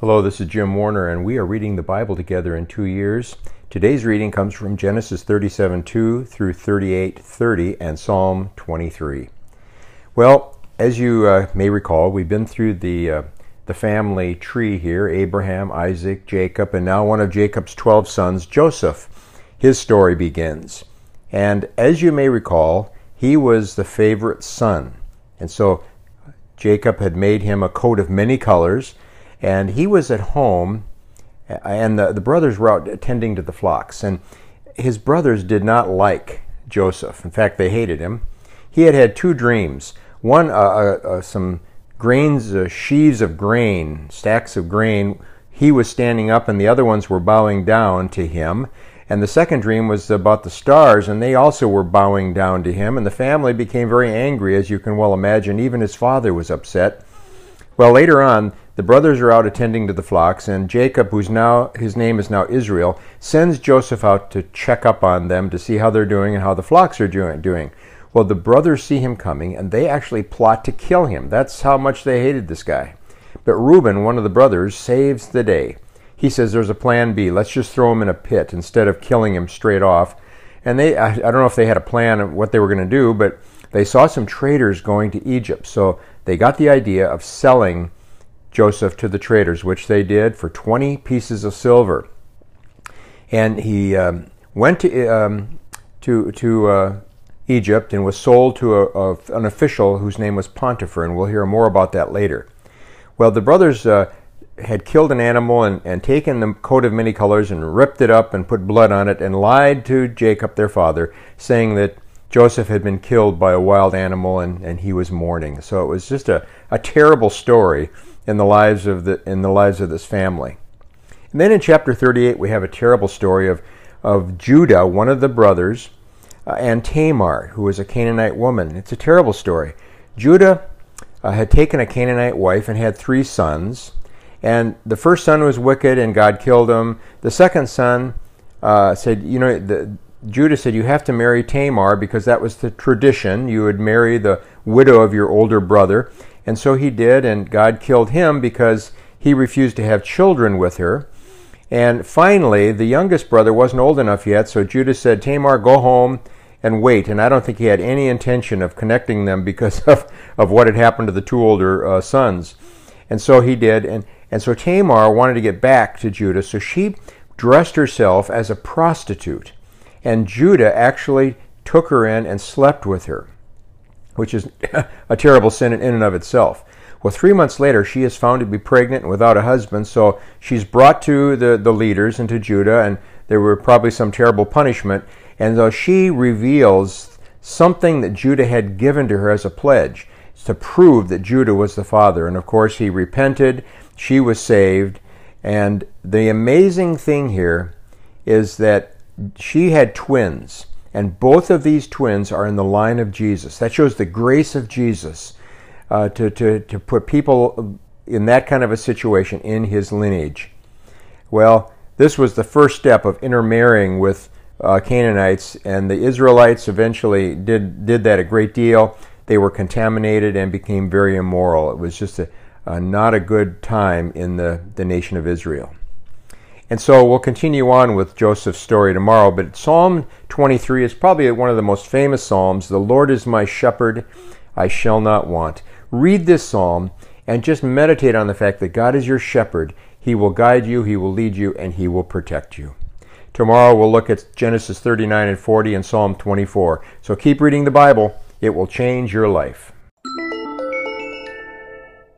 Hello, this is Jim Warner, and we are reading the Bible together in two years. Today's reading comes from Genesis 37 2 through 38 30 and Psalm 23. Well, as you uh, may recall, we've been through the, uh, the family tree here Abraham, Isaac, Jacob, and now one of Jacob's 12 sons, Joseph. His story begins. And as you may recall, he was the favorite son. And so Jacob had made him a coat of many colors and he was at home, and the, the brothers were out attending to the flocks. And his brothers did not like Joseph. In fact, they hated him. He had had two dreams. One, uh, uh, uh, some grains, uh, sheaves of grain, stacks of grain. He was standing up, and the other ones were bowing down to him. And the second dream was about the stars, and they also were bowing down to him. And the family became very angry, as you can well imagine. Even his father was upset. Well, later on, the brothers are out attending to the flocks, and Jacob, who's now his name is now Israel, sends Joseph out to check up on them to see how they're doing and how the flocks are doing. Well, the brothers see him coming, and they actually plot to kill him. That's how much they hated this guy. But Reuben, one of the brothers, saves the day. He says, "There's a plan B. Let's just throw him in a pit instead of killing him straight off." And they, I, I don't know if they had a plan of what they were going to do, but they saw some traders going to Egypt, so they got the idea of selling Joseph to the traders, which they did for 20 pieces of silver. And he um, went to, um, to, to uh, Egypt and was sold to a, a, an official whose name was Potiphar, and we'll hear more about that later. Well, the brothers uh, had killed an animal and, and taken the coat of many colors and ripped it up and put blood on it and lied to Jacob, their father, saying that Joseph had been killed by a wild animal and, and he was mourning. So it was just a, a terrible story in the lives of the in the lives of this family. And then in chapter 38 we have a terrible story of of Judah, one of the brothers, uh, and Tamar, who was a Canaanite woman. It's a terrible story. Judah uh, had taken a Canaanite wife and had three sons. And the first son was wicked, and God killed him. The second son uh, said, "You know, the, Judah said, You have to marry Tamar because that was the tradition. You would marry the widow of your older brother. And so he did, and God killed him because he refused to have children with her. And finally, the youngest brother wasn't old enough yet, so Judah said, Tamar, go home and wait. And I don't think he had any intention of connecting them because of, of what had happened to the two older uh, sons. And so he did. And, and so Tamar wanted to get back to Judah, so she dressed herself as a prostitute. And Judah actually took her in and slept with her which is a terrible sin in and of itself. Well, three months later, she is found to be pregnant and without a husband, so she's brought to the, the leaders and to Judah, and there were probably some terrible punishment. And so she reveals something that Judah had given to her as a pledge to prove that Judah was the father. And of course, he repented, she was saved. And the amazing thing here is that she had twins. And both of these twins are in the line of Jesus. That shows the grace of Jesus uh, to, to, to put people in that kind of a situation in his lineage. Well, this was the first step of intermarrying with uh, Canaanites, and the Israelites eventually did, did that a great deal. They were contaminated and became very immoral. It was just a, not a good time in the, the nation of Israel. And so we'll continue on with Joseph's story tomorrow, but Psalm 23 is probably one of the most famous Psalms. The Lord is my shepherd, I shall not want. Read this Psalm and just meditate on the fact that God is your shepherd. He will guide you, He will lead you, and He will protect you. Tomorrow we'll look at Genesis 39 and 40 and Psalm 24. So keep reading the Bible, it will change your life.